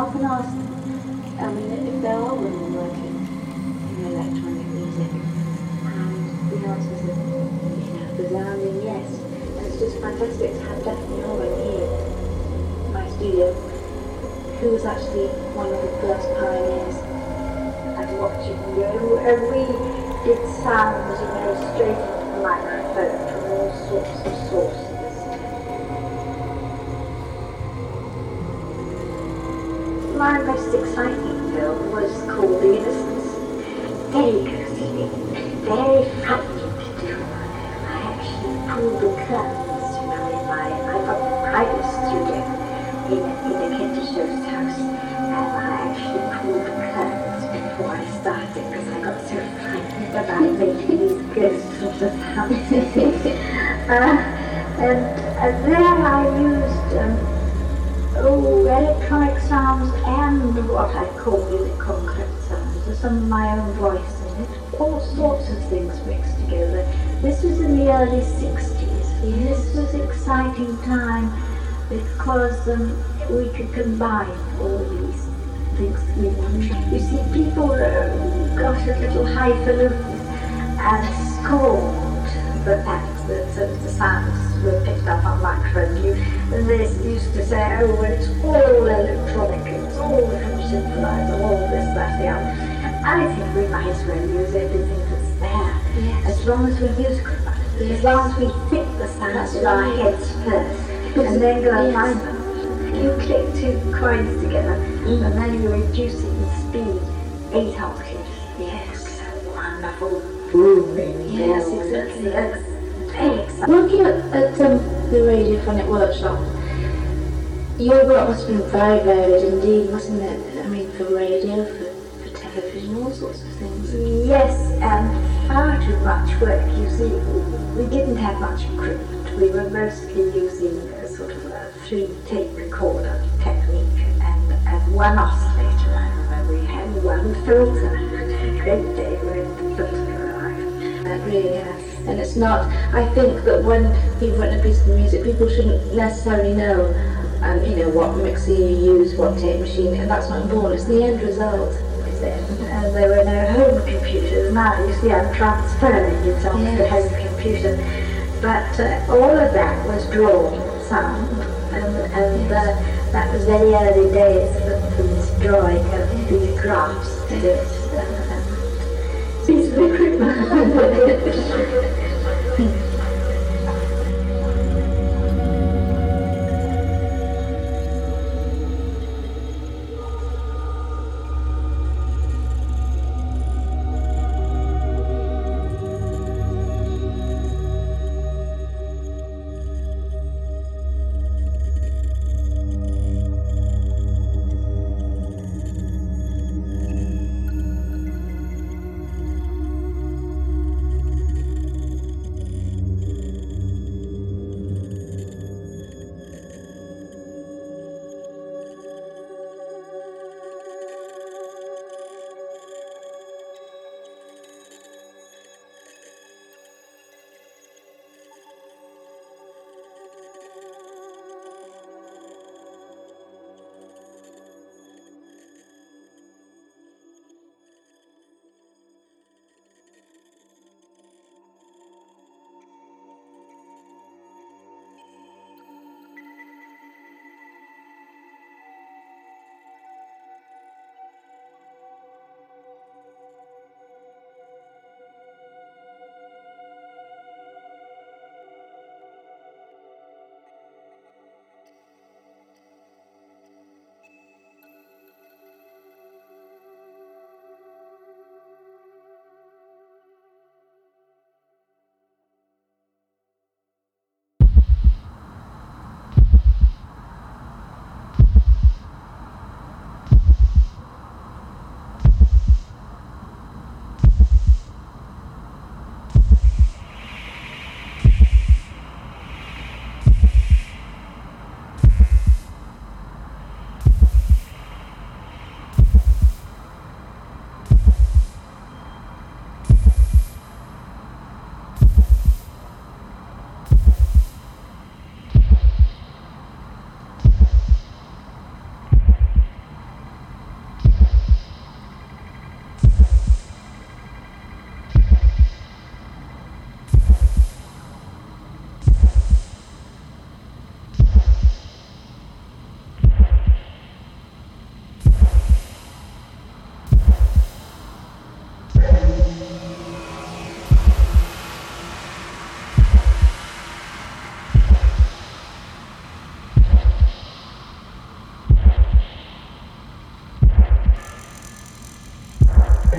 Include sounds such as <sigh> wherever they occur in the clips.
Often asked, I mean, if there are women working in electronic music, and the answer is, you resounding yes. And it's just fantastic. To have Daphne Oram here in my studio, who was actually one of the first pioneers. At watching you know, and we did sounds, you know, straight into the microphone from all sorts of My most exciting film was called The Innocents. Very cozy, very frightening to do. I actually pulled the curtains, you know, in my, I got a private studio in, in Kentish oast house, and I actually pulled the curtains before I started because I got so frightened about making these ghost sort of houses. <laughs> uh, and, and there I call musique concrète sounds, with some of my own voice in it. All sorts of things mixed together. This was in the early 60s. and This was exciting time because um, we could combine all these things. You see, people uh, got a little highfalutin and scorned the fact that the sounds were picked up on microphones. They used to say, oh, it's all electronic, all from synthesizer, all this, that, the other. I think we might as well use everything that's there, Yes. as long as we use, as long as we fit the sounds in our heads first, and then go and Yes. find them. You click two coins together, and then you reduce it in speed, eight octaves. Yes, wonderful booming. Yes, exactly. That's very exciting. Working at, at um, the Radiophonic Workshop, your work must have been very varied indeed, mustn't it? I mean, for radio, for, for television, all sorts of things. Yes, and far too much work. You see, we didn't have much equipment. We were mostly using a sort of a three tape recorder technique and, and one oscillator. I remember we had one filter. Great day when the filter arrived. Uh, really, yeah. And it's not, I think that when people write a piece of music, people shouldn't necessarily know, um, you know, what mixer you use, what tape machine, and that's not important. It's the end result. is it? And there were no home computers. Now you see I'm transferring it onto the home computer. But uh, all of that was drawn sound. And, and uh, that was very early days for, for this drawing of these graphs to do it. Uh, piece of equipment.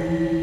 Amen.